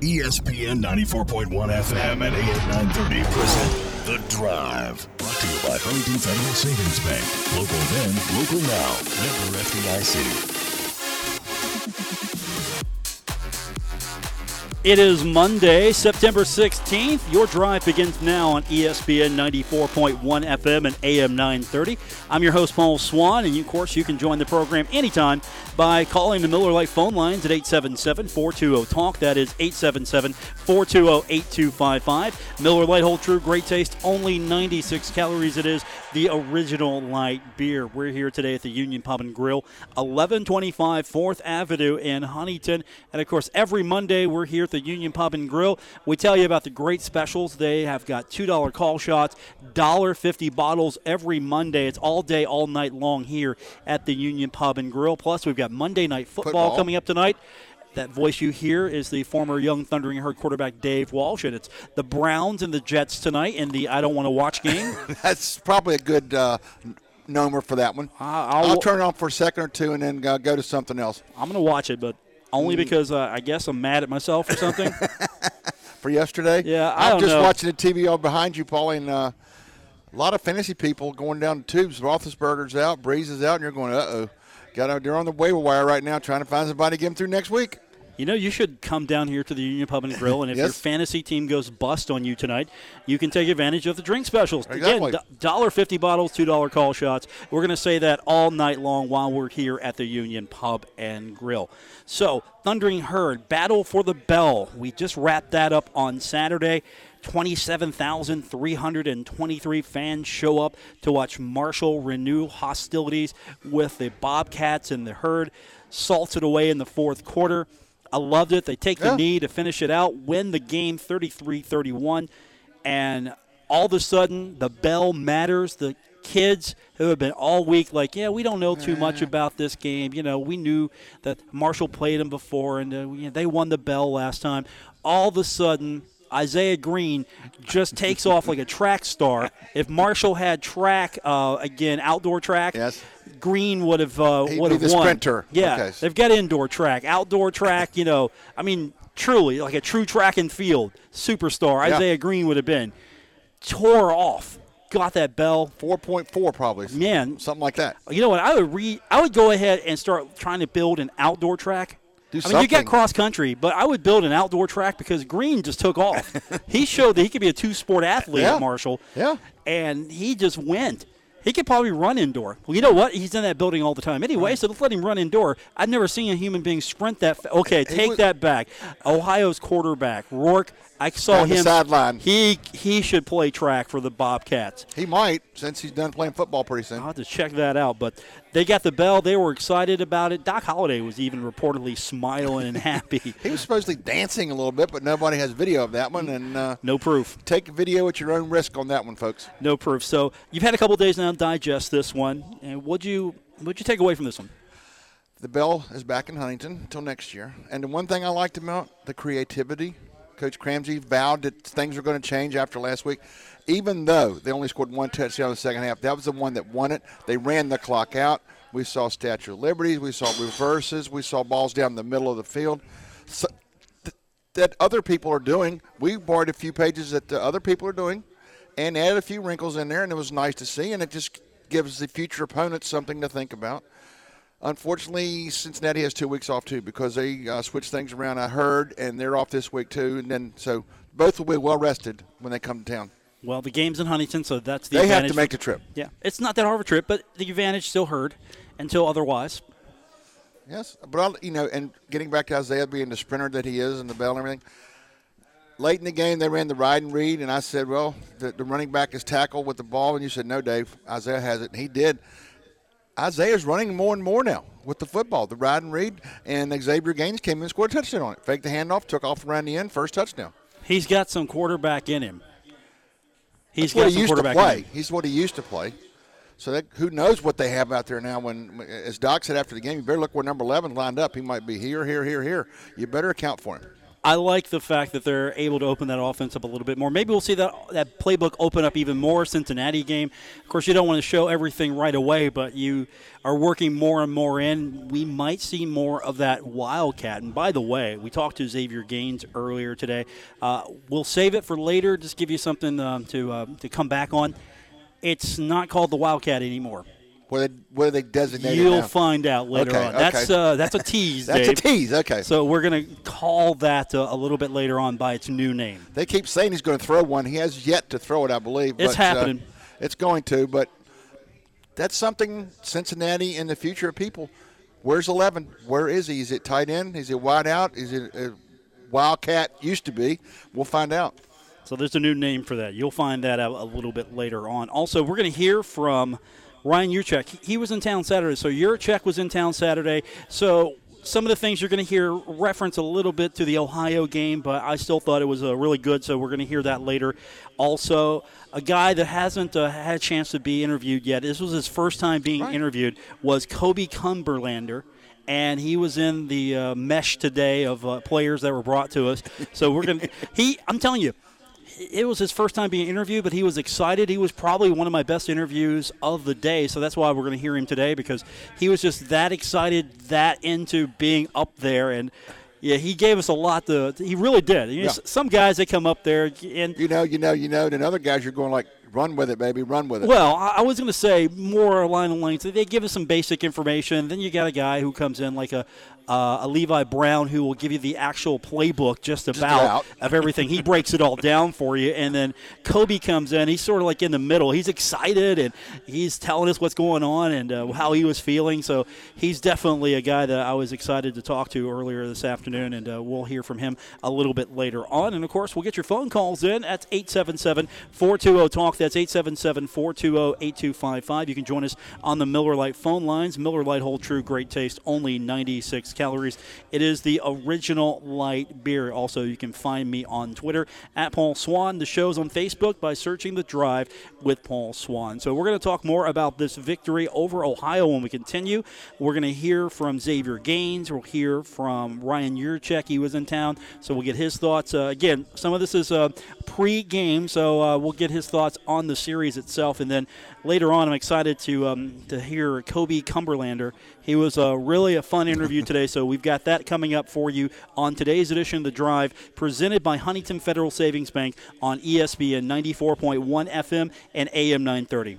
ESPN 94.1 FM and AM 930 present The Drive. Brought to you by Huntington Federal Savings Bank. Local then, local now. Member FDIC. It is Monday, September 16th. Your drive begins now on ESPN 94.1 FM and AM 930. I'm your host, Paul Swann, and of course, you can join the program anytime by calling the Miller Lite phone lines at 877 420 TALK. That is 877 420 8255. Miller Lite Hold True, great taste, only 96 calories. It is the original light beer. We're here today at the Union Pub and Grill, 1125 4th Avenue in Huntington. And of course, every Monday we're here the Union Pub and Grill. We tell you about the great specials. They have got $2 call shots, $1.50 bottles every Monday. It's all day, all night long here at the Union Pub and Grill. Plus, we've got Monday Night Football, Football. coming up tonight. That voice you hear is the former Young Thundering Herd quarterback Dave Walsh, and it's the Browns and the Jets tonight in the I Don't Want to Watch game. That's probably a good uh, nomer for that one. I'll- I'll, turn it on for a second or two and then uh, go to something else. I'm going to watch it, but only because uh, I guess I'm mad at myself or something. For yesterday, Yeah, I I'm don't just know. watching the TV all behind you, Paulie, and uh, a lot of fantasy people going down the tubes. Roethlisberger's out, Brees is out, and you're going, uh oh. Got out there on the waiver wire right now, trying to find somebody to get him through next week. You know, you should come down here to the Union Pub and Grill, and if your fantasy team goes bust on you tonight, you can take advantage of the drink specials. Exactly. Again, dollar fifty bottles, two dollar call shots. We're going to say that all night long while we're here at the Union Pub and Grill. So, Thundering Herd, Battle for the Bell. We just wrapped that up on Saturday. 27,323 fans show up to watch Marshall renew hostilities with the Bobcats and the Herd. Salted away in the fourth quarter. I loved it. They take the Yeah. knee to finish it out, win the game 33 31. And all of a sudden, the bell matters. The kids who have been all week like, yeah, we don't know too much about this game. You know, we knew that Marshall played them before and uh, you know, they won the bell last time. All of a sudden, Isaiah Green just takes off like a track star. If Marshall had track, uh, again, outdoor track, Yes. Green would have uh, He'd would be have the won. sprinter. Yeah, Okay. they've got indoor track, outdoor track. You know, I mean, truly like a true track and field superstar. Yeah. Isaiah Green would have been tore off, got that bell. 4.4 probably. Man. Something like that. You know what? I would re. I would go ahead and start trying to build an outdoor track. Do I mean, you got something. cross country, but I would build an outdoor track because Green just took off. he showed that he could be a two sport athlete Yeah. at Marshall. Yeah. And he just went. He could probably run indoor. Well, you know what? He's in that building all the time anyway, so let's let him run indoor. I've never seen a human being sprint that. Fa- okay, take was- that back. Ohio's quarterback Rourke. I saw On the him sideline. He he should play track for the Bobcats. He might, since he's done playing football pretty soon. I'll have to check that out. But they got the bell. They were excited about it. Doc Holliday was even reportedly smiling and happy. He was supposedly dancing a little bit, but nobody has video of that one. And uh, No proof. take video at your own risk on that one, folks. No proof. So you've had a couple days now to digest this one. And what'd you what'd you take away from this one? The Bell is back in Huntington until next year. And the one thing I liked about the creativity, Coach Cramsey vowed that things were going to change after last week. Even though they only scored one touchdown in the second half, that was the one that won it. They ran the clock out. We saw Statue of Liberty. We saw reverses. We saw balls down the middle of the field. So, th- that other people are doing. We borrowed a few pages that the other people are doing and added a few wrinkles in there, and it was nice to see. And it just gives the future opponents something to think about. Unfortunately, Cincinnati has two weeks off too because they uh, switched things around. I heard, and they're off this week too. And then so both will be well rested when they come to town. Well, the game's in Huntington, so that's the They have to make the trip. yeah, it's not that hard of a trip, but the advantage still heard until otherwise. Yes, but I'll, you know, and getting back to Isaiah being the sprinter that he is and the bell and everything. Late in the game, they ran the ride and read, and I said, "Well, the, the running back is tackled with the ball," and you said, "No, Dave, Isaiah has it," and he did. Isaiah's running more and more now with the football, the ride and read, and Xavier Gaines came in and scored a touchdown on it. Faked the handoff, took off around the end, first touchdown. He's got some quarterback in him. He's That's what got he some used to play. He's what he used to play. So that, who knows what they have out there now? When, as Doc said after the game, you better look where number 11 lined up. He might be here, here, here, here. You better account for him. I like the fact that they're able to open that offense up a little bit more. Maybe we'll see that that playbook open up even more. Cincinnati game. Of course, you don't want to show everything right away, but you are working more and more in. We might see more of that wildcat. And by the way, we talked to Xavier Gaines earlier today. Uh, we'll save it for later. Just give you something um, to uh, to come back on. It's not called the wildcat anymore. Where they, where they designated You'll now? find out later Okay, on. That's okay. uh, that's a tease, That's Dave. a tease. Okay. So we're going to call that uh, a little bit later on by its new name. They keep saying he's going to throw one. He has yet to throw it, I believe. It's but, uh, happening. it's going to, but that's something Cincinnati in the future of people. Where's 11? Where is he? Is it tight end? Is it wide out? Is it a Wildcat? Used to be. We'll find out. So there's a new name for that. You'll find that out a little bit later on. Also, we're going to hear from Ryan Yurachek. He- He was in town Saturday, so Yurachek was in town Saturday. So some of the things you're going to hear reference a little bit to the Ohio game, but I still thought it was uh, really good, so we're going to hear that later. Also, a guy that hasn't uh, had a chance to be interviewed yet. This was his first time being Right. interviewed. Was Koby Cumberlander and he was in the uh, mesh today of uh, players that were brought to us. So we're gonna. he, I'm telling you, it was his first time being interviewed, but he was excited. He was probably one of my best interviews of the day. So that's why we're going to hear him today because he was just that excited, that into being up there, and yeah, he gave us a lot to. He really did. You know, Yeah. Some guys they come up there and You know, you know, you know. And other guys, you're going like, run with it, baby, run with it. Well, I was going to say more along the lines. They give us some basic information. Then you got a guy who comes in like a uh, a Levi Brown who will give you the actual playbook just about about. of everything. He breaks it all down for you, and then Koby comes in. He's sort of like in the middle. He's excited and he's telling us what's going on and uh, how he was feeling. So he's definitely a guy that I was excited to talk to earlier this afternoon, and uh, we'll hear from him a little bit later on. And of course, we'll get your phone calls in. That's 877 420 TALK. That's 877 420 8255. You can join us on the Miller Lite phone lines. Miller Lite hold true, great taste, only 96 calories. It is the original light beer. Also, you can find me on Twitter at Paul Swann. The show's on Facebook by searching The Drive with Paul Swann. So, we're going to talk more about this victory over Ohio when we continue. We're going to hear from Xavier Gaines. We'll hear from Ryan Yurachek. He was in town, so we'll get his thoughts. Uh, again, some of this is uh, pre game, so uh, we'll get his thoughts on the series itself. And then later on, I'm excited to, um, to hear Koby Cumberlander. He was uh, really a fun interview today, so we've got that coming up for you on today's edition of The Drive, presented by Huntington Federal Savings Bank on ESPN 94.1 FM and AM 930.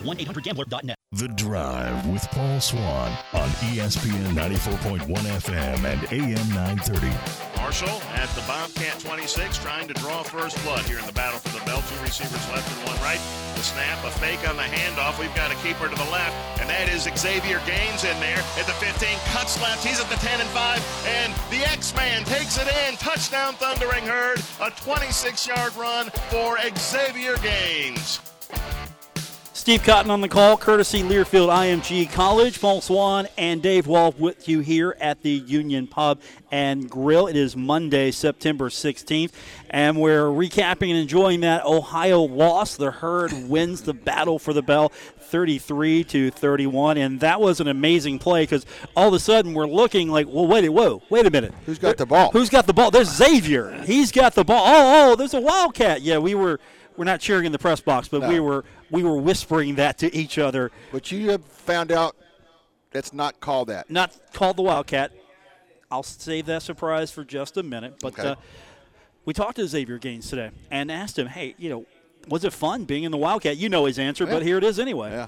1-800-GAMBLER.net. The Drive with Paul Swann on ESPN 94.1 FM and AM 930. Marshall at the Bobcat 26, trying to draw first blood here in the battle for the belt. Two receivers left and one right. The snap, a fake on the handoff. We've got a keeper to the left, and that is Xavier Gaines in there at the 15. Cuts left. He's at the 10 and 5, and the X-Man takes it in. Touchdown, Thundering Herd. A 26-yard run for Xavier Gaines. Steve Cotton on the call, courtesy Learfield IMG College. Paul Swann and Dave Walsh with you here at the Union Pub and Grill. It is Monday, September 16th, and we're recapping and enjoying that Ohio loss. The Herd wins the battle for the bell. 33 to 31, and that was an amazing play because all of a sudden we're looking like, well, wait, whoa, wait a minute, Who's got the ball? Who's got the ball? There's Xavier. He's got the ball. Oh, oh, there's a Wildcat. Yeah, we were we're not cheering in the press box, but we were we were whispering that to each other. But you have found out that's not called that. Not called the Wildcat. I'll save that surprise for just a minute. But Okay. uh, we talked to Xavier Gaines today and asked him, hey, you know, was it fun being in the Wildcat? You know his answer, but here it is anyway. Yeah.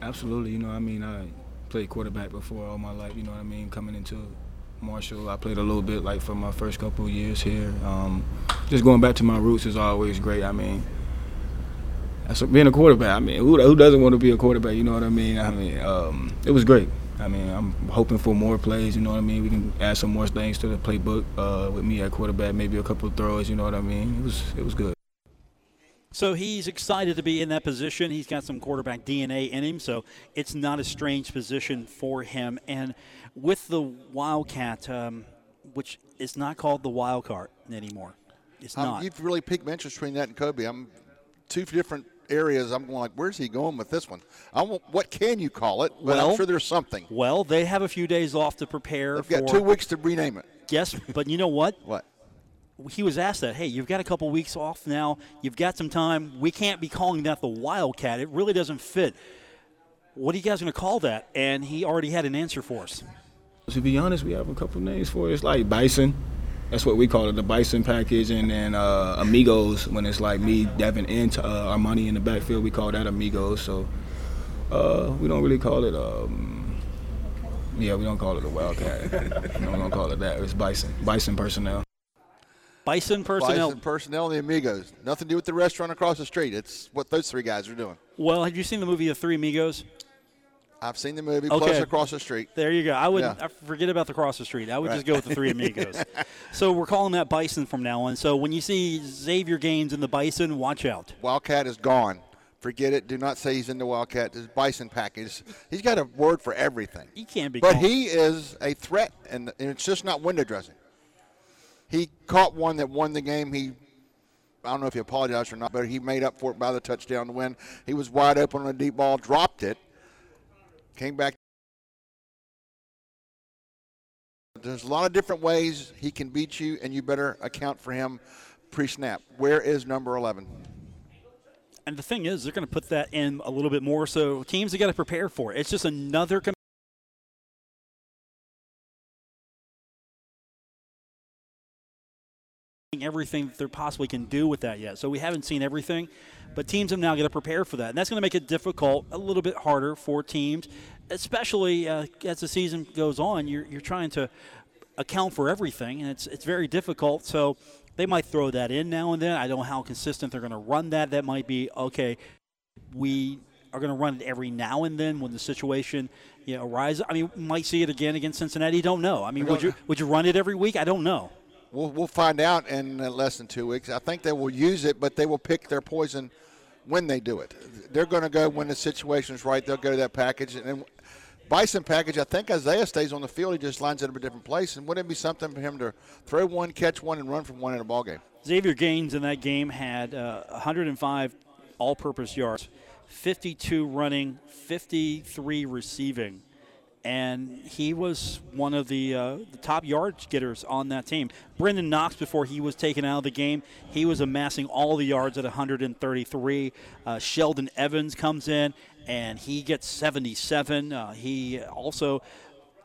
Absolutely. You know, I mean, I played quarterback before all my life. You know what I mean? Coming into Marshall, I played a little bit like for my first couple of years here. Um, just going back to my roots is always great. I mean, that's being a quarterback. I mean, who, who doesn't want to be a quarterback? You know what I mean? I mean, um, it was great. I mean, I'm hoping for more plays. You know what I mean? We can add some more things to the playbook uh, with me at quarterback. Maybe a couple of throws. You know what I mean? It was it was good. So he's excited to be in that position. He's got some quarterback DNA in him, so it's not a strange position for him. And with the Wildcat, um, which is not called the Wildcat anymore, it's Um, not. You've really piqued my interest between that and Koby. I'm two different areas. I'm going like, where's he going with this one? I want, what can you call it? But Well- I'm sure there's something. Well, they have a few days off to prepare They've for. got two weeks to rename it. Yes, but you know what? What? he was asked that, hey, you've got a couple weeks off now. You've got some time. We can't be calling that the Wildcat. It really doesn't fit. What are you guys going to call that? And he already had an answer for us. To be honest, we have a couple names for it. It's like Bison. That's what we call it, the Bison package, and then uh, Amigos. When it's like me, Devin, and uh, Armani in the backfield, we call that Amigos. So uh, we don't really call it. Um, yeah, we don't call it a Wildcat. we don't, don't call it that. It's Bison. Bison personnel. Bison personnel. Bison personnel and the Amigos. Nothing to do with the restaurant across the street. It's what those three guys are doing. Well, have you seen the movie The Three Amigos? I've seen the movie. Okay. Plus across the street. There you go. I would Yeah. I forget about the cross the street. I would Right. just go with the Three Amigos. so we're calling that Bison from now on. So when you see Xavier Gaines in the Bison, watch out. Wildcat is gone. Forget it. Do not say he's in the Wildcat. This Bison package. He's got a word for everything. He can't be. But called- he is a threat, and, and it's just not window dressing. He caught one that won the game. He, I don't know if he apologized or not, but he made up for it by the touchdown to win. He was wide open on a deep ball, dropped it, came back. There's a lot of different ways he can beat you, and you better account for him pre-snap. Where is number 11? And the thing is, they're going to put that in a little bit more. So teams have got to prepare for it. It's just another. Everything that they possibly can do with that yet. So we haven't seen everything, but teams have now got to prepare for that, and that's going to make it difficult, a little bit harder for teams, especially uh, as the season goes on. You're you're trying to account for everything, and it's it's very difficult. So they might throw that in now and then. I don't know how consistent they're going to run that. That might be okay. We are going to run it every now and then when the situation you know arises. I mean, we might see it again against Cincinnati. Don't know. I mean, would you would you run it every week? I don't know. We'll, we'll find out in uh, less than two weeks. I think they will use it, but they will pick their poison when they do it. They're going to go when the situation is right. They'll go to that package. And then Bison package, I think Isaiah stays on the field. He just lines it up a different place. And wouldn't it be something for him to throw one, catch one, and run from one in a ball game? Xavier Gaines in that game had uh, 105 all purpose yards, 52 running, 53 receiving. And he was one of the, uh, the top yard getters on that team. Brenden Knox, before he was taken out of the game, he was amassing all the yards at 133. Uh, Sheldon Evans comes in and he gets 77. Uh, he also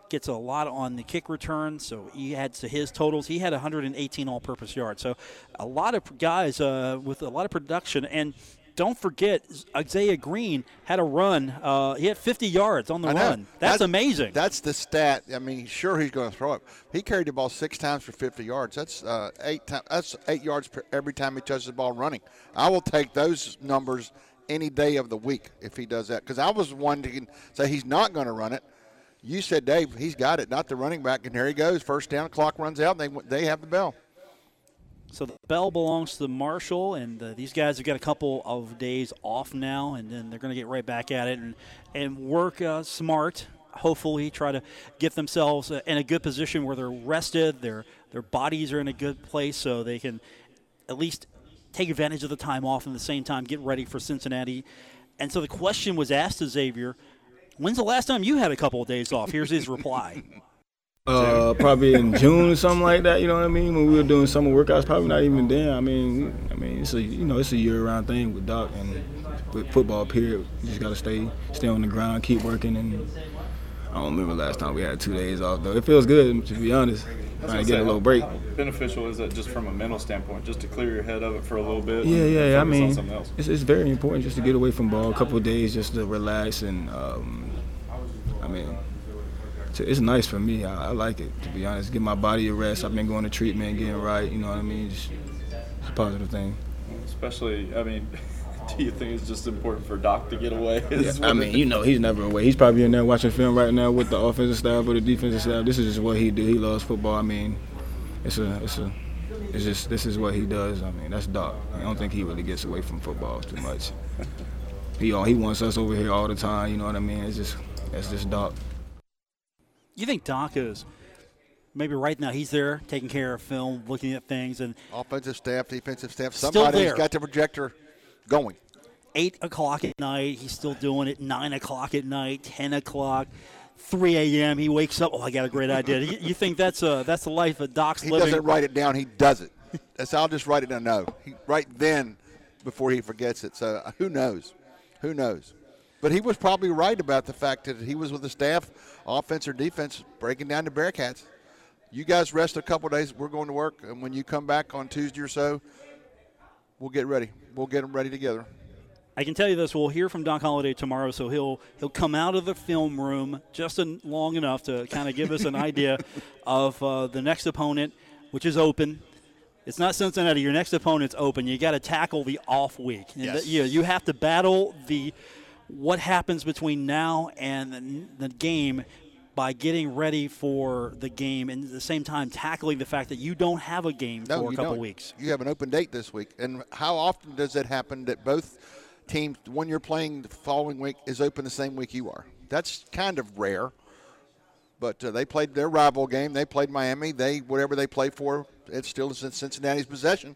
gets a lot on the kick return, so he adds to his totals. He had 118 all-purpose yards, so a lot of guys uh, with a lot of production. And don't forget, Isaiah Green had a run. Uh, he had 50 yards on the run. That's, amazing. That's the stat. I mean, sure he's going to throw it. He carried the ball six times for 50 yards. That's uh, eight times. That's eight yards per, every time he touches the ball running. I will take those numbers any day of the week if he does that. Because I was one to say he's not going to run it. You said, Dave, he's got it, not the running back, and there he goes. First down, clock runs out, and they they have the bell. So the bell belongs to the Marshall, and uh, these guys have got a couple of days off now, and then they're going to get right back at it and and work uh, smart. Hopefully, try to get themselves uh, in a good position where they're rested, their their bodies are in a good place, so they can at least take advantage of the time off, and at the same time get ready for Cincinnati. And so the question was asked to Xavier, "When's the last time you had a couple of days off?" Here's his reply. Uh, probably in June or something like that. You know what I mean? When we were doing summer workouts, probably not even then. I mean, I mean, it's a you know it's a year-round thing with Doc and with football. Period. You just gotta stay stay on the ground, keep working, and I don't remember last time we had two days off though. It feels good to be honest. Trying to get a little break. How beneficial is that just from a mental standpoint, just to clear your head of it for a little bit? Yeah, yeah. yeah. I mean, else? it's, it's very important just to get away from ball a couple of days, just to relax and. Um, I mean, it's- it's nice for me. I, I like it to be honest. Give my body a rest. I've been going to treatment, getting right. You know what I mean? Just, it's a positive thing. Especially, I mean, do you think it's just important for Doc to get away? Yeah, I mean, you know, he's never away. He's probably in there watching film right now with the offensive staff or the defensive staff. This is just what he do. He loves football. I mean, it's a, it's a, it's just this is what he does. I mean, that's Doc. I don't think he really gets away from football too much. He all he wants us over here all the time. You know what I mean? It's just that's just Doc. You think Doc is maybe right now he's there taking care of film, looking at things, and Offensive staff, defensive staff, somebody's got the projector going. 8 o'clock at night. He's still doing it. 9 o'clock at night, 10 o'clock. 3 a.m. He wakes up. Oh, I got a great idea. you, you think that's a that's the life of Doc's He living? He doesn't write it down. He does it. That's I'll just write it down. No, he right then before he forgets it. So uh, who knows? Who knows? But he was probably right about the fact that he was with the staff, offense or defense, breaking down the Bearcats. You guys rest a couple days. We're going to work, and when you come back on Tuesday or so, we'll get ready. We'll get them ready together. I can tell you this: we'll hear from Doc Holliday tomorrow, so he'll he'll come out of the film room just long enough to kind of give us an idea of uh, the next opponent, which is open. It's not Cincinnati. Your next opponent's open. You got to tackle the off week. Yes. the- you, you have to battle the what happens between now and the, the game by getting ready for the game and at the same time tackling the fact that you don't have a game No, for a couple weeks. You have an open date this week, and how often does it happen that both teams, when you're playing the following week, is open the same week you are? That's kind of rare. But uh, they played their rival game. They played Miami. They whatever they play for, it's still in Cincinnati's possession.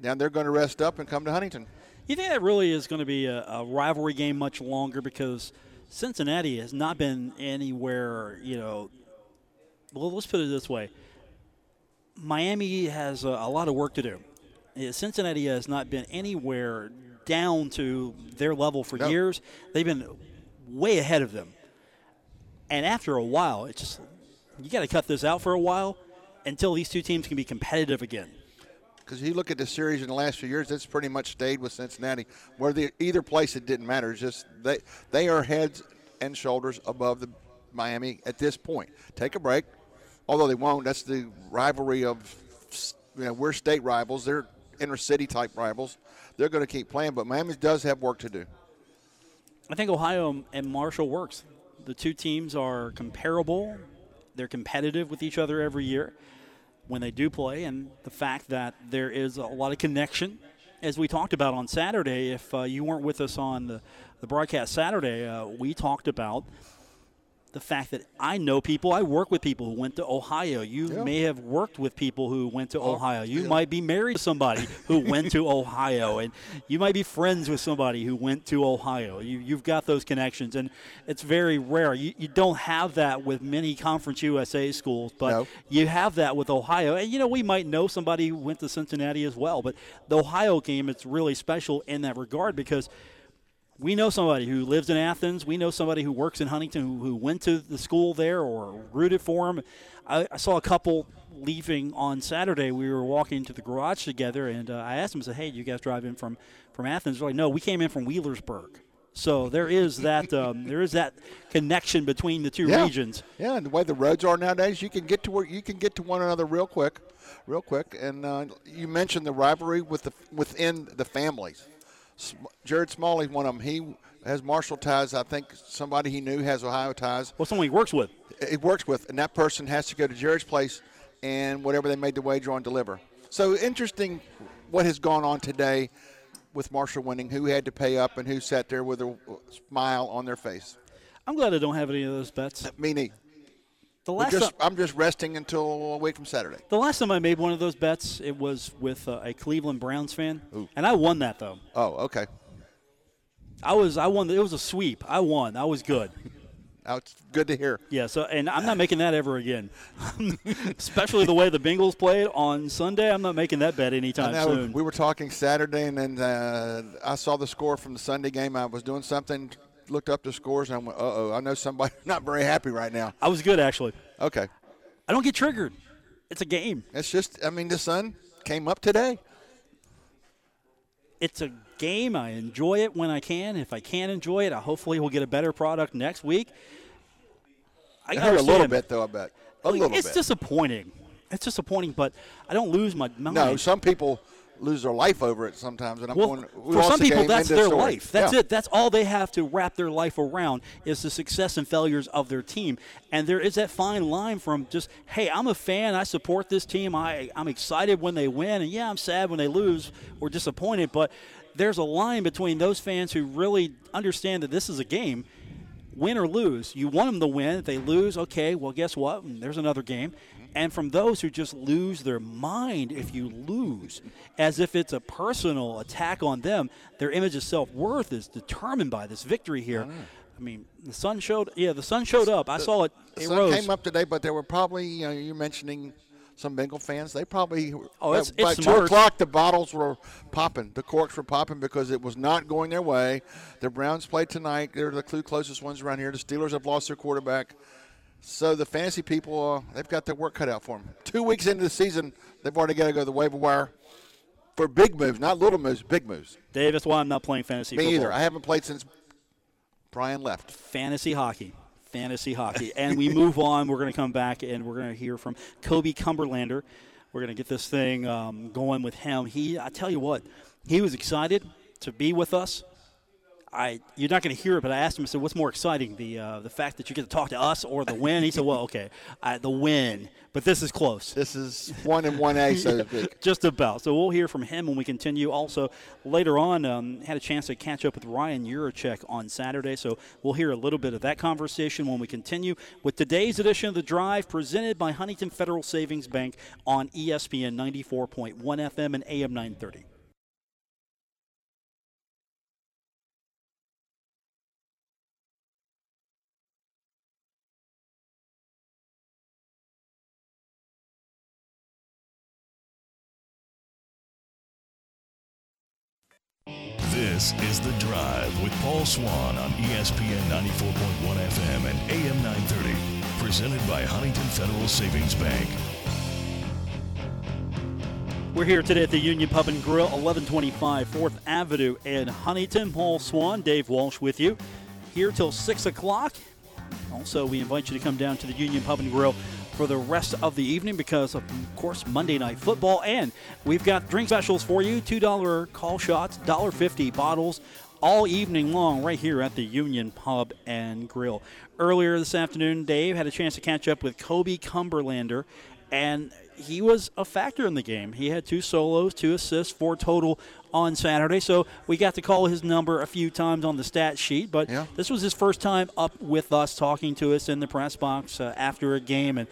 Now they're going to rest up and come to Huntington. You think that really is going to be a, a rivalry game much longer because Cincinnati has not been anywhere, you know. Well, let's put it this way Miami has a, a lot of work to do. Cincinnati has not been anywhere down to their level for No. years. They've been way ahead of them. And after a while, it's just, you got to cut this out for a while until these two teams can be competitive again. Because you look at the series in the last few years, it's pretty much stayed with Cincinnati. Where the, either place it didn't matter. It's just they they are heads and shoulders above the Miami at this point. Take a break, although they won't. That's the rivalry of you know we're state rivals. They're inner city type rivals. They're going to keep playing, but Miami does have work to do. I think Ohio and Marshall works. The two teams are comparable. They're competitive with each other every year when they do play, and the fact that there is a lot of connection, as we talked about on Saturday. If uh, you weren't with us on the, the broadcast Saturday, uh, we talked about the fact that I know people, I work with people who went to Ohio. You Yeah. may have worked with people who went to Oh, Ohio. You yeah. might be married to somebody who went to Ohio, and you might be friends with somebody who went to Ohio. You, you've got those connections, and it's very rare. You, you don't have that with many Conference USA schools, but No. you have that with Ohio. And, you know, we might know somebody who went to Cincinnati as well, but the Ohio game, it's really special in that regard because – we know somebody who lives in Athens. We know somebody who works in Huntington who, who went to the school there or rooted for him. I, I saw a couple leaving on Saturday. We were walking to the garage together, and uh, I asked them, I said, hey, you guys drive in from, from Athens? They're like, no, we came in from Wheelersburg. So there is that um, there is that connection between the two Yeah. regions. Yeah, and the way the roads are nowadays, you can get to where you can get to one another real quick, real quick. And uh, you mentioned the rivalry with the within the families. Jared Smalley's one of them. He has Marshall ties. I think somebody he knew has Ohio ties. Well, someone he works with. He works with, and that person has to go to Jared's place and whatever they made the wager on deliver. So interesting, what has gone on today with Marshall winning? Who had to pay up and who sat there with a smile on their face? I'm glad I don't have any of those bets. Me neither. The last just, I'm just resting until a week from Saturday. the last time I made one of those bets, it was with uh, a Cleveland Browns fan, Ooh. and I won that though. Oh, okay. I was I won. It was a sweep. I won. I was good. It's good to hear. Yeah. So and I'm not making that ever again. Especially the way the Bengals played on Sunday. I'm not making that bet anytime soon. we were talking Saturday, and then uh, I saw the score from the Sunday game. I was doing something, looked up the scores, and I went, "Uh oh, I know somebody not very happy right now." I was good actually. Okay, I don't get triggered. It's a game. it's just, I mean, the sun came up today. It's a game. I enjoy it when I can. If I can't enjoy it, I hopefully will get a better product next week. I It hurt a little bit, though. I bet a little it's bit. disappointing. It's disappointing, but I don't lose my mind. no, some people lose their life over it sometimes, and I'm Well, going. we for some people, that's their story. life. That's Yeah. it. That's all they have to wrap their life around is the success and failures of their team. And there is that fine line from just, hey, I'm a fan. I support this team. I, I'm excited when they win. And yeah, I'm sad when they lose or disappointed. But there's a line between those fans who really understand that this is a game win or lose. You want them to win. If they lose, okay, well, guess what? Mm, there's another game. And from those who just lose their mind if you lose, as if it's a personal attack on them, their image of self worth is determined by this victory here. Ah. I mean, the sun showed. Yeah, the sun showed up. I saw it. The It sun rose. came up today, but there were probably you know, you're mentioning some Bengal fans. They probably Oh, it's- uh, by it's two o'clock the bottles were popping, the corks were popping because it was not going their way. The Browns played tonight. They're the two closest ones around here. The Steelers have lost their quarterback. So the fantasy people, uh, they've got their work cut out for them. Two weeks into the season, they've already got to go to the waiver wire for big moves, not little moves, big moves. Dave, that's why I'm not playing fantasy Me football. either. I haven't played since Brian left. fantasy hockey. Fantasy hockey. And we move on. We're going to come back and we're going to hear from Koby Cumberlander. We're going to get this thing um, going with him. He, I tell you what, he was excited to be with us. I, you're not going to hear it, but I asked him. I said, "What's more exciting, the uh, the fact that you get to talk to us or the win?" He said, "Well, okay, the win, but this is close." This is one and one A, so to speak. Just about. So we'll hear from him when we continue. Also, later on, um, had a chance to catch up with Ryan Yurachek on Saturday. So we'll hear a little bit of that conversation when we continue with today's edition of The Drive presented by Huntington Federal Savings Bank on ESPN 94.1 FM and AM 930. This is The Drive with Paul Swann on ESPN 94.1 FM and AM 930. Presented by Huntington Federal Savings Bank. We're here today at the Union Pub and Grill, 1125 4th Avenue in Huntington. Paul Swann, Dave Walsh with you. Here till 6 o'clock. Also, we invite you to come down to the Union Pub and Grill for the rest of the evening because, of course, Monday Night Football. And we've got drink specials for you $2 call shots, $1.50 bottles all evening long right here at the Union Pub and Grill. Earlier this afternoon, Dave had a chance to catch up with Koby Cumberlander, and he was a factor in the game. He had two solos, two assists, four total on Saturday. So we got to call his number a few times on the stat sheet, but Yeah. this was his first time up with us talking to us in the press box uh, after a game, and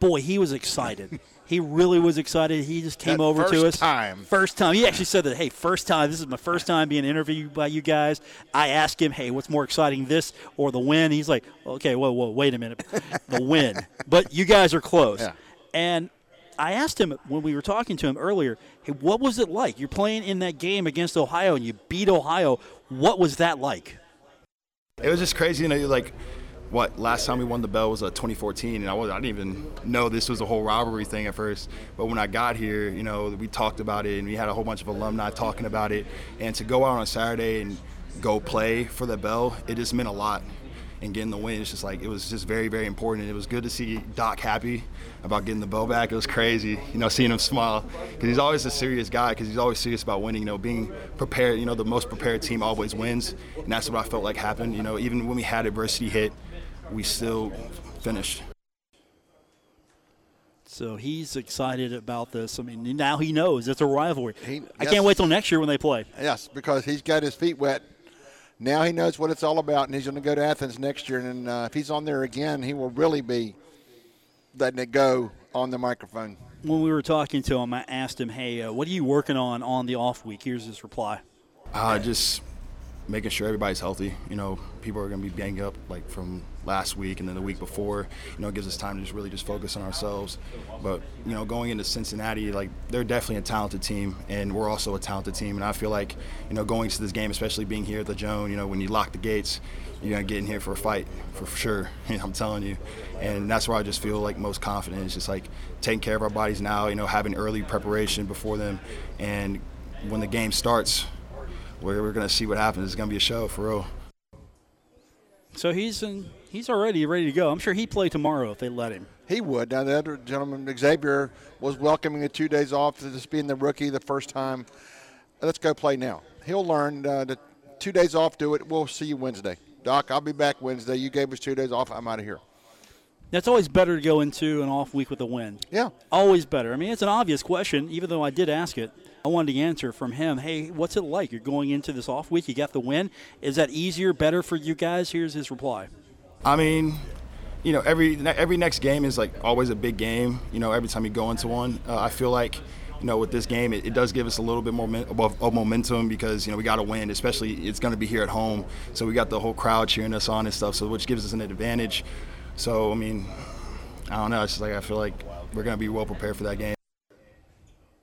boy, he was excited. he really was excited. He just came That over to us. first time. First time. He actually said that, hey, first time. This is my first time being interviewed by you guys. I asked him, hey, what's more exciting, this or the win? He's like, okay, whoa, whoa, wait a minute. the win. But you guys are close. Yeah. And I asked him when we were talking to him earlier, hey, what was it like? You're playing in that game against Ohio and you beat Ohio. What was that like? It was just crazy, you know. Like, what last time we won the bell was uh, 2014, and I, was, I didn't even know this was a whole rivalry thing at first. But when I got here, you know, we talked about it, and we had a whole bunch of alumni talking about it. And to go out on a Saturday and go play for the bell, it just meant a lot. And getting the win, it's just like it was just very, very important. And It was good to see Doc happy about getting the bow back. It was crazy, you know, seeing him smile because he's always a serious guy. Because he's always serious about winning. You know, being prepared. You know, the most prepared team always wins, and that's what I felt like happened. You know, even when we had adversity hit, we still finished. So he's excited about this. I mean, now he knows it's a rivalry. He- I can't wait till next year when they play. Yes, because he's got his feet wet. Now he knows what it's all about, and he's going to go to Athens next year. And uh, if he's on there again, he will really be letting it go on the microphone. When we were talking to him, I asked him, "Hey, uh, what are you working on on the off week?" Here's his reply. Uh, just making sure everybody's healthy. You know, people are going to be banged up like from last week and then the week before. You know, it gives us time to just really just focus on ourselves. But you know, going into Cincinnati, like they're definitely a talented team, and we're also a talented team. And I feel like you know, going to this game, especially being here at the Joan, you know, when you lock the gates, you're gonna get in here for a fight for, for sure. I'm telling you, and that's where I just feel like most confident. It's just like taking care of our bodies now. You know, having early preparation before them, and when the game starts, we're, we're gonna see what happens. It's gonna be a show for real. So he's in, he's already ready to go. I'm sure he'd play tomorrow if they let him. He would. Now, the other gentleman, Xavier, was welcoming the two days off to just being the rookie the first time. Let's go play now. He'll learn uh, the two days off, do it. We'll see you Wednesday. Doc, I'll be back Wednesday. You gave us two days off. I'm out of here. That's always better to go into an off week with a win. Yeah. Always better. I mean, it's an obvious question, even though I did ask it. I wanted the answer from him. Hey, what's it like? You're going into this off week. You got the win. Is that easier, better for you guys? Here's his reply. I mean, you know, every every next game is like always a big game. You know, every time you go into one, uh, I feel like you know, with this game, it, it, does give us a little bit more of, of momentum because you know we got to win. Especially it's going to be here at home, so we got the whole crowd cheering us on and stuff. So which gives us an advantage. So I mean, I don't know. It's just like I feel like we're going to be well prepared for that game.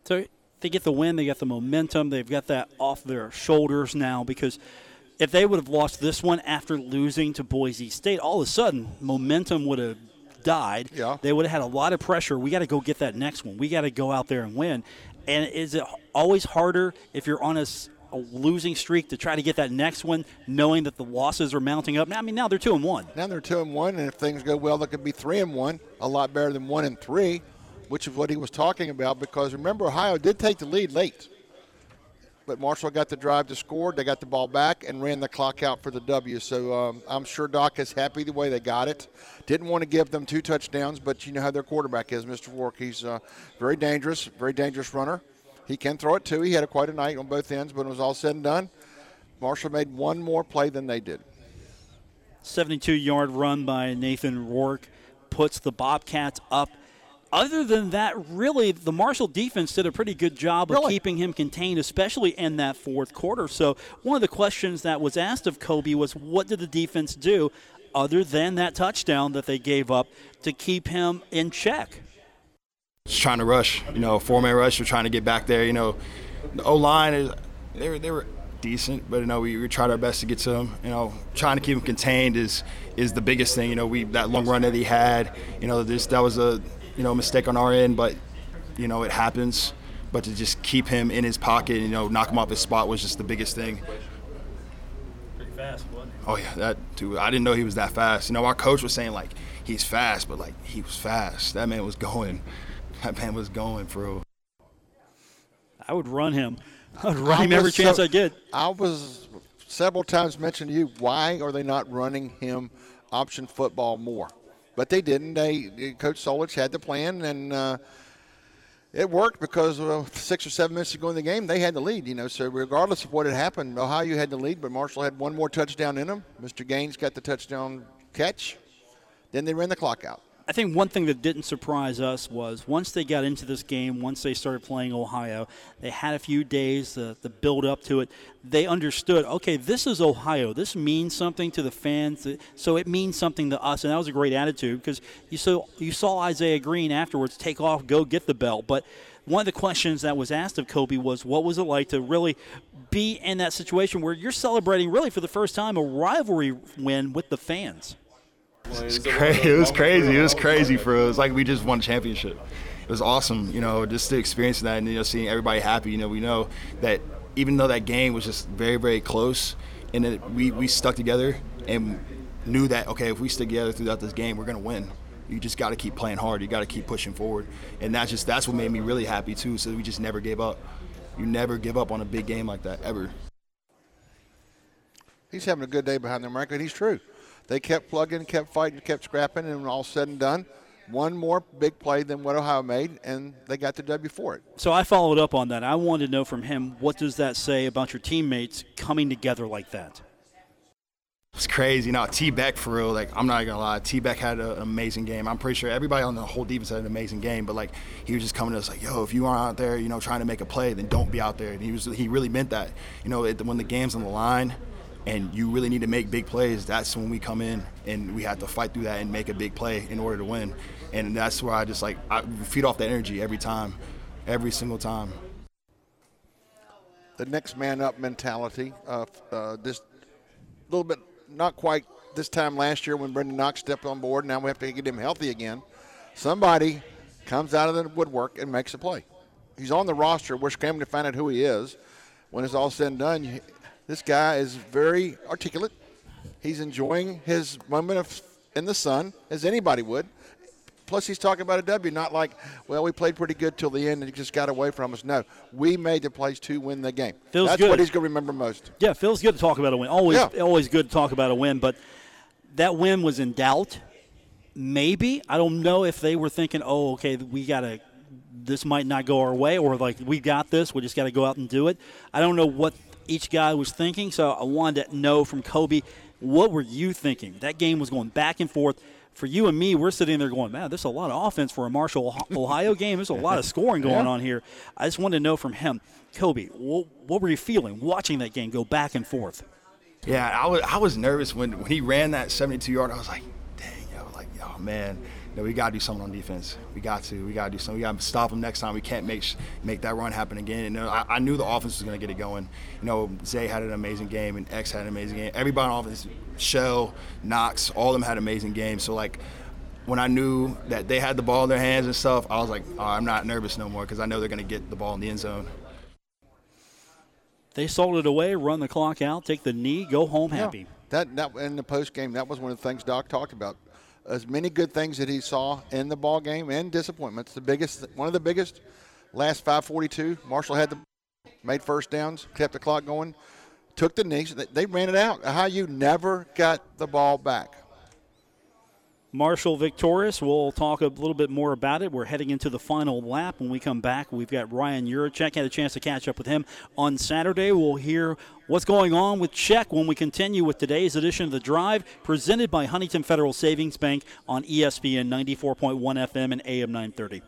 So they get the win, they get the momentum, they've got that off their shoulders now because if they would have lost this one after losing to Boise State, all of a sudden momentum would have died. Yeah. They would have had a lot of pressure. We got to go get that next one. We got to go out there and win. And is it always harder if you're on a, a, losing streak to try to get that next one, knowing that the losses are mounting up? Now, I mean, now they're two and one. Now they're two and one, and if things go well, they could be three and one. A lot better than one and three which is what he was talking about. Because remember, Ohio did take the lead late, but Marshall got the drive to score. They got the ball back and ran the clock out for the W. So um, I'm sure Doc is happy the way they got it. Didn't want to give them two touchdowns, but you know how their quarterback is, Mr. Rourke. He's uh, very dangerous, very dangerous runner. He can throw it too. He had a, quite a night on both ends, but it was all said and done. Marshall made one more play than they did. 72 yard run by Nathan Rourke puts the Bobcats up other than that, really, the Marshall defense did a pretty good job of really? keeping him contained, especially in that fourth quarter. So, one of the questions that was asked of Koby was, what did the defense do other than that touchdown that they gave up to keep him in check? Just trying to rush, you know, four man rush. We're trying to get back there. You know, the O line is they were they were decent, but you know we, we tried our best to get to him. You know, trying to keep him contained is is the biggest thing. You know, we that long run that he had. You know, this that was a you know, mistake on our end, but you know, it happens. But to just keep him in his pocket, you know, knock him off his spot was just the biggest thing. Pretty fast, wasn't he? Oh yeah, that too. I didn't know he was that fast. You know, our coach was saying like he's fast, but like he was fast. That man was going. That man was going for real. I would run him. I would run I him every chance so, I get. I was several times mentioned to you, why are they not running him option football more? But they didn't. They Coach Solich had the plan, and uh, it worked because uh, six or seven minutes to go in the game, they had the lead. You know, so regardless of what had happened, Ohio had the lead, but Marshall had one more touchdown in them. Mr. Gaines got the touchdown catch. Then they ran the clock out. I think one thing that didn't surprise us was once they got into this game, once they started playing Ohio, they had a few days to, to build up to it. They understood, okay, this is Ohio. This means something to the fans, so it means something to us. And that was a great attitude because you saw you saw Isaiah Green afterwards take off, go get the belt, but one of the questions that was asked of Koby was, what was it like to really be in that situation where you're celebrating, really for the first time, a rivalry win with the fans? It was, crazy. it was crazy. It was crazy for us. It was like we just won a championship. It was awesome, you know, just to experience that and you know seeing everybody happy. You know, we know that even though that game was just very very close, and it, we we stuck together and knew that okay, if we stick together throughout this game, we're gonna win. You just got to keep playing hard. You got to keep pushing forward, and that's just that's what made me really happy too. So we just never gave up. You never give up on a big game like that ever. He's having a good day behind the mic, and he's true they kept plugging, kept fighting, kept scrapping, and all said and done, one more big play than what Ohio made, and they got the W for it. So I followed up on that. I wanted to know from him what does that say about your teammates coming together like that? It's crazy. You know, T Beck for real. Like I'm not gonna lie, T Beck had an amazing game. I'm pretty sure everybody on the whole defense had an amazing game. But like he was just coming to us like, yo, if you aren't out there, you know, trying to make a play, then don't be out there. And he was he really meant that. You know, it, when the game's on the line, and you really need to make big plays, that's when we come in and we have to fight through that and make a big play in order to win. And that's where I just like I feed off that energy every time, every single time. The next man up mentality. Uh, uh, this little bit not quite this time last year when Brenden Knox stepped on board. Now we have to get him healthy again. Somebody comes out of the woodwork and makes a play. He's on the roster. We're scrambling to find out who he is. When it's all said and done, this guy is very articulate. He's enjoying his moment of in the sun as anybody would. Plus, he's talking about a W, not like, well, we played pretty good till the end and he just got away from us. No, we made the plays to win the game. Feels That's good. what he's going to remember most. Yeah, feels good to talk about a win. Always, yeah. always good to talk about a win. But that win was in doubt. Maybe I don't know if they were thinking, oh, okay, we got to this might not go our way, or like we got this, we just got to go out and do it. I don't know what each guy was thinking, so I wanted to know from Koby, what were you thinking? That game was going back and forth. For you and me, we're sitting there going, man, there's a lot of offense for a Marshall, Ohio game. There's a lot of scoring going Yeah. on here. I just wanted to know from him, Koby, what, what were you feeling watching that game go back and forth? Yeah, I was I was nervous when, when he ran that 72 yard. I was like, dang, yo, like, oh man, you know, we gotta do something on defense. We got to, we gotta do something. We gotta stop them next time. We can't make sh- make that run happen again. And uh, I, I knew the offense was gonna get it going. You know, Zay had an amazing game, and X had an amazing game. Everybody on offense, Shell, Knox, all of them had amazing games. So like. When I knew that they had the ball in their hands and stuff, I was like, oh, I'm not nervous no more because I know they're going to get the ball in the end zone. They sold it away, run the clock out, take the knee, go home happy. That that in the post game, that was one of the things Doc talked about. As many good things that he saw in the ball game and disappointments. The biggest, one of the biggest, last 5:42. Marshall had the made first downs, kept the clock going, took the knees. They, ran it out. How you never got the ball back. Marshall victorious. We'll talk a little bit more about it. We're heading into the final lap. When we come back, we've got Ryan Yurachek. Had a chance to catch up with him on Saturday. We'll hear what's going on with Czech when we continue with today's edition of The Drive, presented by Huntington Federal Savings Bank on ESPN 94.1 FM and AM 930.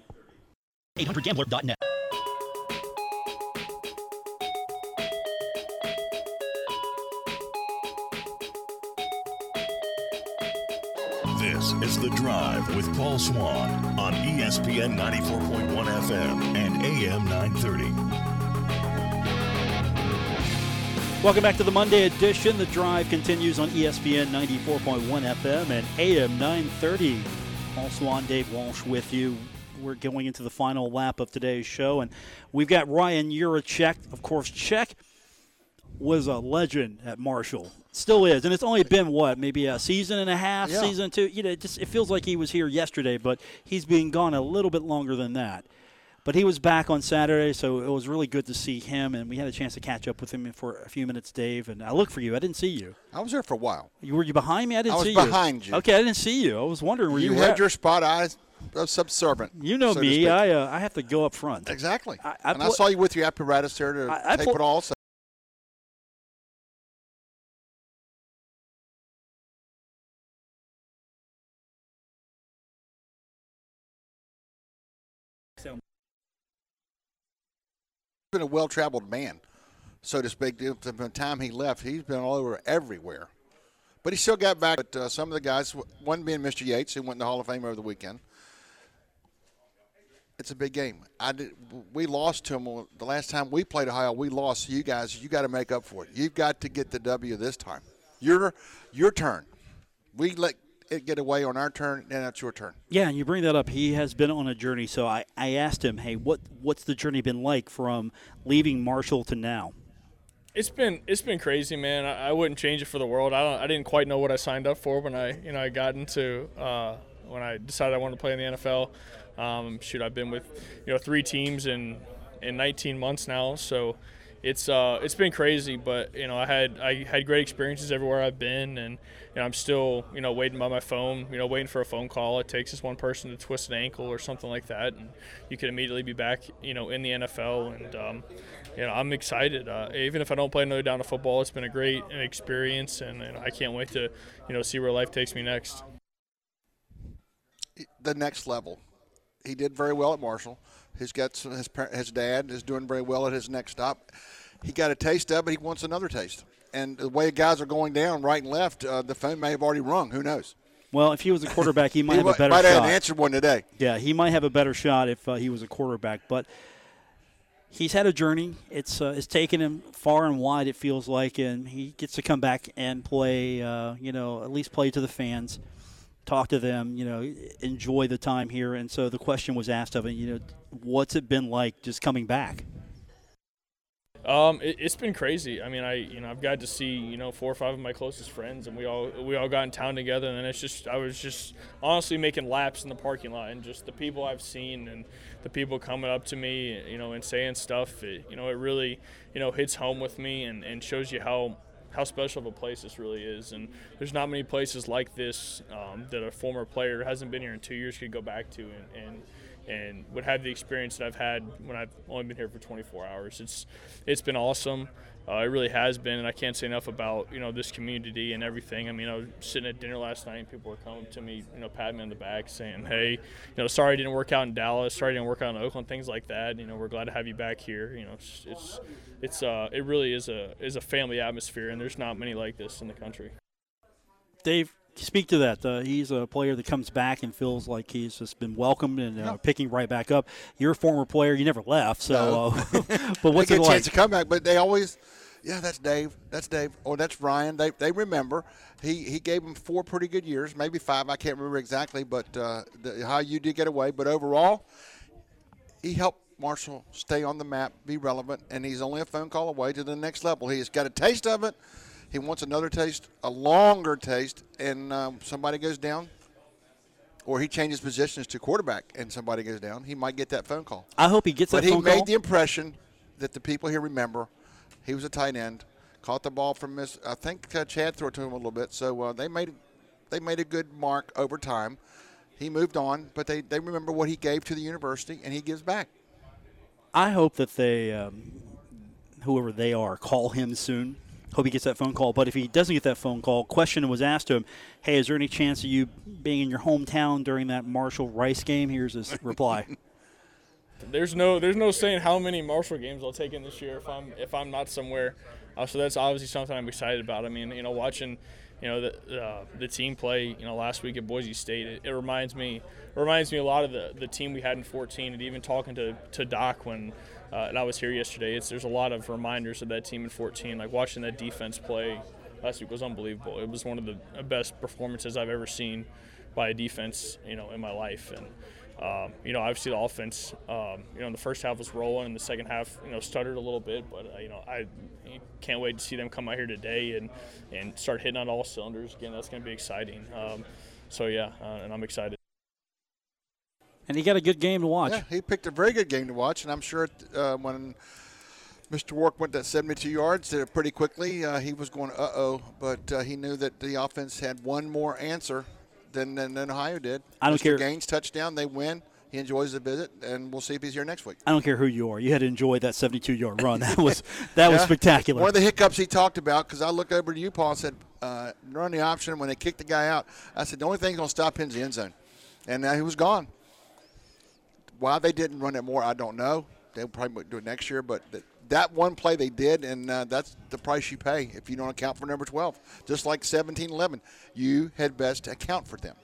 800gambler.net. This is The Drive with Paul Swann on ESPN 94.1 FM and AM 930. Welcome back to the Monday edition. The drive continues on ESPN 94.1 FM and AM 930. Paul Swann, Dave Walsh with you. We're going into the final lap of today's show, and we've got Ryan Yurachek. Of course, Czech was a legend at Marshall. Still is, and it's only been what, maybe a season and a half, Yeah. season two. You know, it just it feels like he was here yesterday, but he's been gone a little bit longer than that. But he was back on Saturday, so it was really good to see him, and we had a chance to catch up with him for a few minutes, Dave. And I looked for you. I didn't see you. I was there for a while. You were you behind me? I didn't I see you. I was behind you. Okay, I didn't see you. I was wondering where you, You had at. your spot. I was subservient. you know so me. I uh, I have to go up front. exactly. I- I and I saw you with your apparatus there to I- I tape pl- it all. So been a well-traveled man, so to speak. From the time he left, he's been all over everywhere. But he still got back. But uh, some of the guys, one being Mr. Yates, who went in the Hall of Fame over the weekend. It's a big game. I did, we lost to them the last time we played Ohio. We lost. You guys, you got to make up for it. You've got to get the W this time. Your your turn. We let it get away on our turn, and it's your turn. Yeah, and you bring that up. He has been on a journey. So I, I asked him, hey, what what's the journey been like from leaving Marshall to now? It's been it's been crazy, man. I, I wouldn't change it for the world. I don't. I didn't quite know what I signed up for when I you know I got into uh, when I decided I wanted to play in the NFL. Um, shoot, I've been with you know three teams in in 19 months now, so it's uh it's been crazy. But you know I had I had great experiences everywhere I've been, and you know I'm still you know waiting by my phone, you know waiting for a phone call. It takes just one person to twist an ankle or something like that, and you can immediately be back you know in the NFL and. Um, you know, I'm excited. Uh, even if I don't play another down of football, it's been a great experience, and, and I can't wait to, you know, see where life takes me next. the next level. He did very well at Marshall. He's got some, his his dad is doing very well at his next stop. He got a taste of it. He wants another taste. And the way guys are going down right and left, uh, the phone may have already rung. Who knows? Well, if he was a quarterback, he might he have a might, better might have shot. answered one today. Yeah, he might have a better shot if uh, he was a quarterback, but he's had a journey. It's uh, it's taken him far and wide. It feels like, and he gets to come back and play. Uh, you know, at least play to the fans, talk to them. You know, enjoy the time here. And so the question was asked of him. You know, what's it been like just coming back? Um, it, it's been crazy. I mean, I you know I've got to see you know four or five of my closest friends, and we all we all got in town together, and it's just I was just honestly making laps in the parking lot, and just the people I've seen and the people coming up to me, you know, and saying stuff. It, you know, it really you know hits home with me and, and shows you how how special of a place this really is. And there's not many places like this um, that a former player hasn't been here in two years could go back to and. and and would have the experience that I've had when I've only been here for 24 hours. It's it's been awesome. Uh, it really has been, and I can't say enough about you know this community and everything. I mean, I was sitting at dinner last night, and people were coming to me, you know, patting me on the back, saying, "Hey, you know, sorry I didn't work out in Dallas, sorry I didn't work out in Oakland, things like that. You know, we're glad to have you back here. You know, it's it's, uh, it really is a is a family atmosphere, and there's not many like this in the country." Dave, speak to that. Uh, he's a player that comes back and feels like he's just been welcomed and uh, picking right back up. You're a former player; you never left, so. No. Uh, but what's they it get a like? chance to come back, but they always, yeah, that's Dave, that's Dave, or that's Ryan. They they remember. He he gave them four pretty good years, maybe five. I can't remember exactly, but uh, the, how you did get away. But overall, he helped Marshall stay on the map, be relevant, and he's only a phone call away to the next level. He has got a taste of it. He wants another taste, a longer taste, and um, somebody goes down, or he changes positions to quarterback, and somebody goes down. He might get that phone call. I hope he gets that. But he phone made call. the impression that the people here remember. He was a tight end, caught the ball from Miss. I think uh, Chad threw it to him a little bit, so uh, they made they made a good mark over time. He moved on, but they, they remember what he gave to the university, and he gives back. I hope that they, um, whoever they are, call him soon. Hope he gets that phone call. But if he doesn't get that phone call, question was asked to him, "Hey, is there any chance of you being in your hometown during that Marshall Rice game?" Here's his reply. There's no there's no saying how many Marshall games I'll take in this year if I'm if I'm not somewhere. Uh, so that's obviously something I'm excited about. I mean, you know, watching you know the uh, the team play you know last week at Boise State, it, it reminds me it reminds me a lot of the, the team we had in 14, and even talking to, to Doc when uh, and I was here yesterday. It's there's a lot of reminders of that team in 14, like watching that defense play last week was unbelievable. It was one of the best performances I've ever seen by a defense, you know, in my life. And um, you know, obviously the offense, um, you know, in the first half was rolling, and the second half, you know, stuttered a little bit. But uh, you know, I can't wait to see them come out here today and and start hitting on all cylinders again. That's going to be exciting. Um, so yeah, uh, and I'm excited. And he got a good game to watch. Yeah, he picked a very good game to watch, and I'm sure uh, when Mr. Rourke went that 72 yards, did it pretty quickly. Uh, he was going, uh oh, but uh, he knew that the offense had one more answer than, than, than Ohio did. I don't Mr. care. Gaines touchdown, they win. He enjoys the visit, and we'll see if he's here next week. I don't care who you are. You had to enjoy that 72-yard run. That was that was spectacular. One of the hiccups he talked about, because I looked over to you, Paul, and said, uh, run the option when they kicked the guy out. I said, the only thing going to stop him is the end zone. And now he was gone. Why they didn't run it more, I don't know. They'll probably do it next year, but th- that one play they did, and uh, that's the price you pay if you don't account for number 12. Just like 17 11, you had best account for them.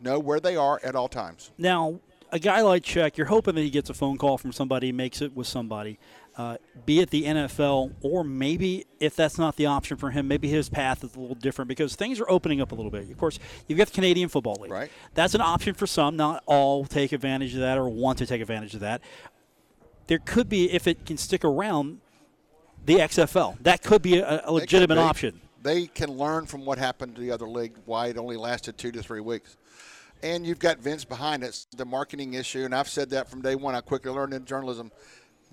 Know where they are at all times. Now, a guy like Check, you're hoping that he gets a phone call from somebody, makes it with somebody, uh, be it the NFL, or maybe if that's not the option for him, maybe his path is a little different because things are opening up a little bit. Of course, you've got the Canadian Football League. Right. That's an option for some. Not all take advantage of that or want to take advantage of that. There could be, if it can stick around, the XFL. That could be a, a They legitimate be. option. They can learn from what happened to the other league, why it only lasted two to three weeks. And you've got Vince behind it, the marketing issue. And I've said that from day one. I quickly learned in journalism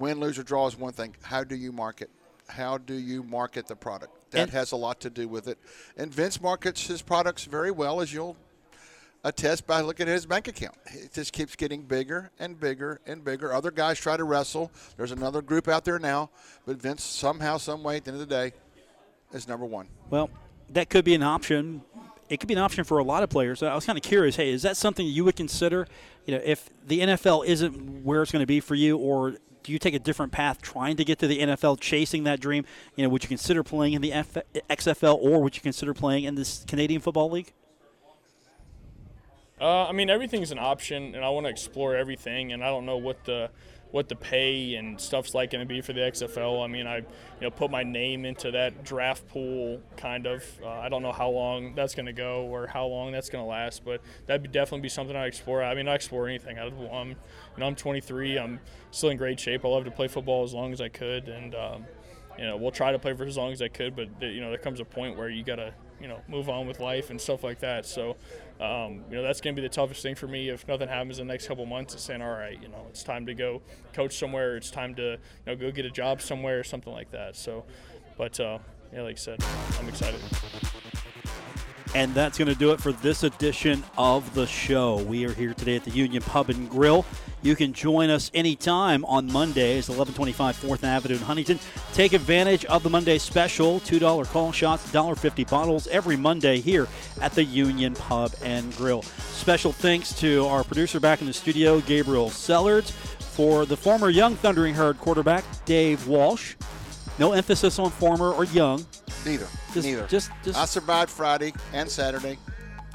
win, lose, or draw is one thing. How do you market? How do you market the product? That And- has a lot to do with it. And Vince markets his products very well, as you'll attest by looking at his bank account. It just keeps getting bigger and bigger and bigger. Other guys try to wrestle. There's another group out there now, but Vince somehow, some way, at the end of the day, is number one. Well, that could be an option. It could be an option for a lot of players. I was kind of curious. Hey, is that something you would consider? You know, if the NFL isn't where it's going to be for you, or do you take a different path trying to get to the NFL, chasing that dream? You know, would you consider playing in the F- XFL, or would you consider playing in this Canadian Football League? Uh, I mean, everything's an option, and I want to explore everything. And I don't know what the what the pay and stuff's like going to be for the XFL. I mean, I you know put my name into that draft pool, kind of. Uh, I don't know how long that's going to go or how long that's going to last, but that'd be definitely be something I explore. I mean, I explore anything. I, I'm you know I'm 23. I'm still in great shape. I love to play football as long as I could, and um, you know we'll try to play for as long as I could. But you know there comes a point where you got to you know move on with life and stuff like that. So um, you know that's going to be the toughest thing for me if nothing happens in the next couple months. Is saying all right, you know it's time to go coach somewhere. It's time to you know go get a job somewhere or something like that. So, but uh, yeah, like I said, I'm excited. And that's going to do it for this edition of the show. We are here today at the Union Pub and Grill. You can join us anytime on Mondays, 1125 4th Avenue in Huntington. Take advantage of the Monday special $2 call shots, $1.50 bottles every Monday here at the Union Pub and Grill. Special thanks to our producer back in the studio, Gabriel Sellards, for the former Young Thundering Herd quarterback, Dave Walsh. No emphasis on former or young. Neither. Just- Neither. just- just- I survived Friday and Saturday,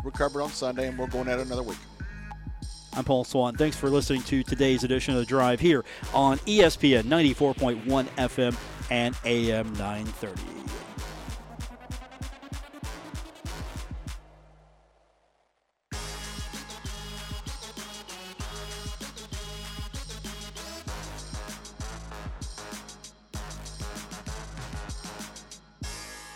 recovered on Sunday, and we're going at it another week. I'm Paul Swann. Thanks for listening to today's edition of The Drive here on ESPN 94.1 FM and AM 930.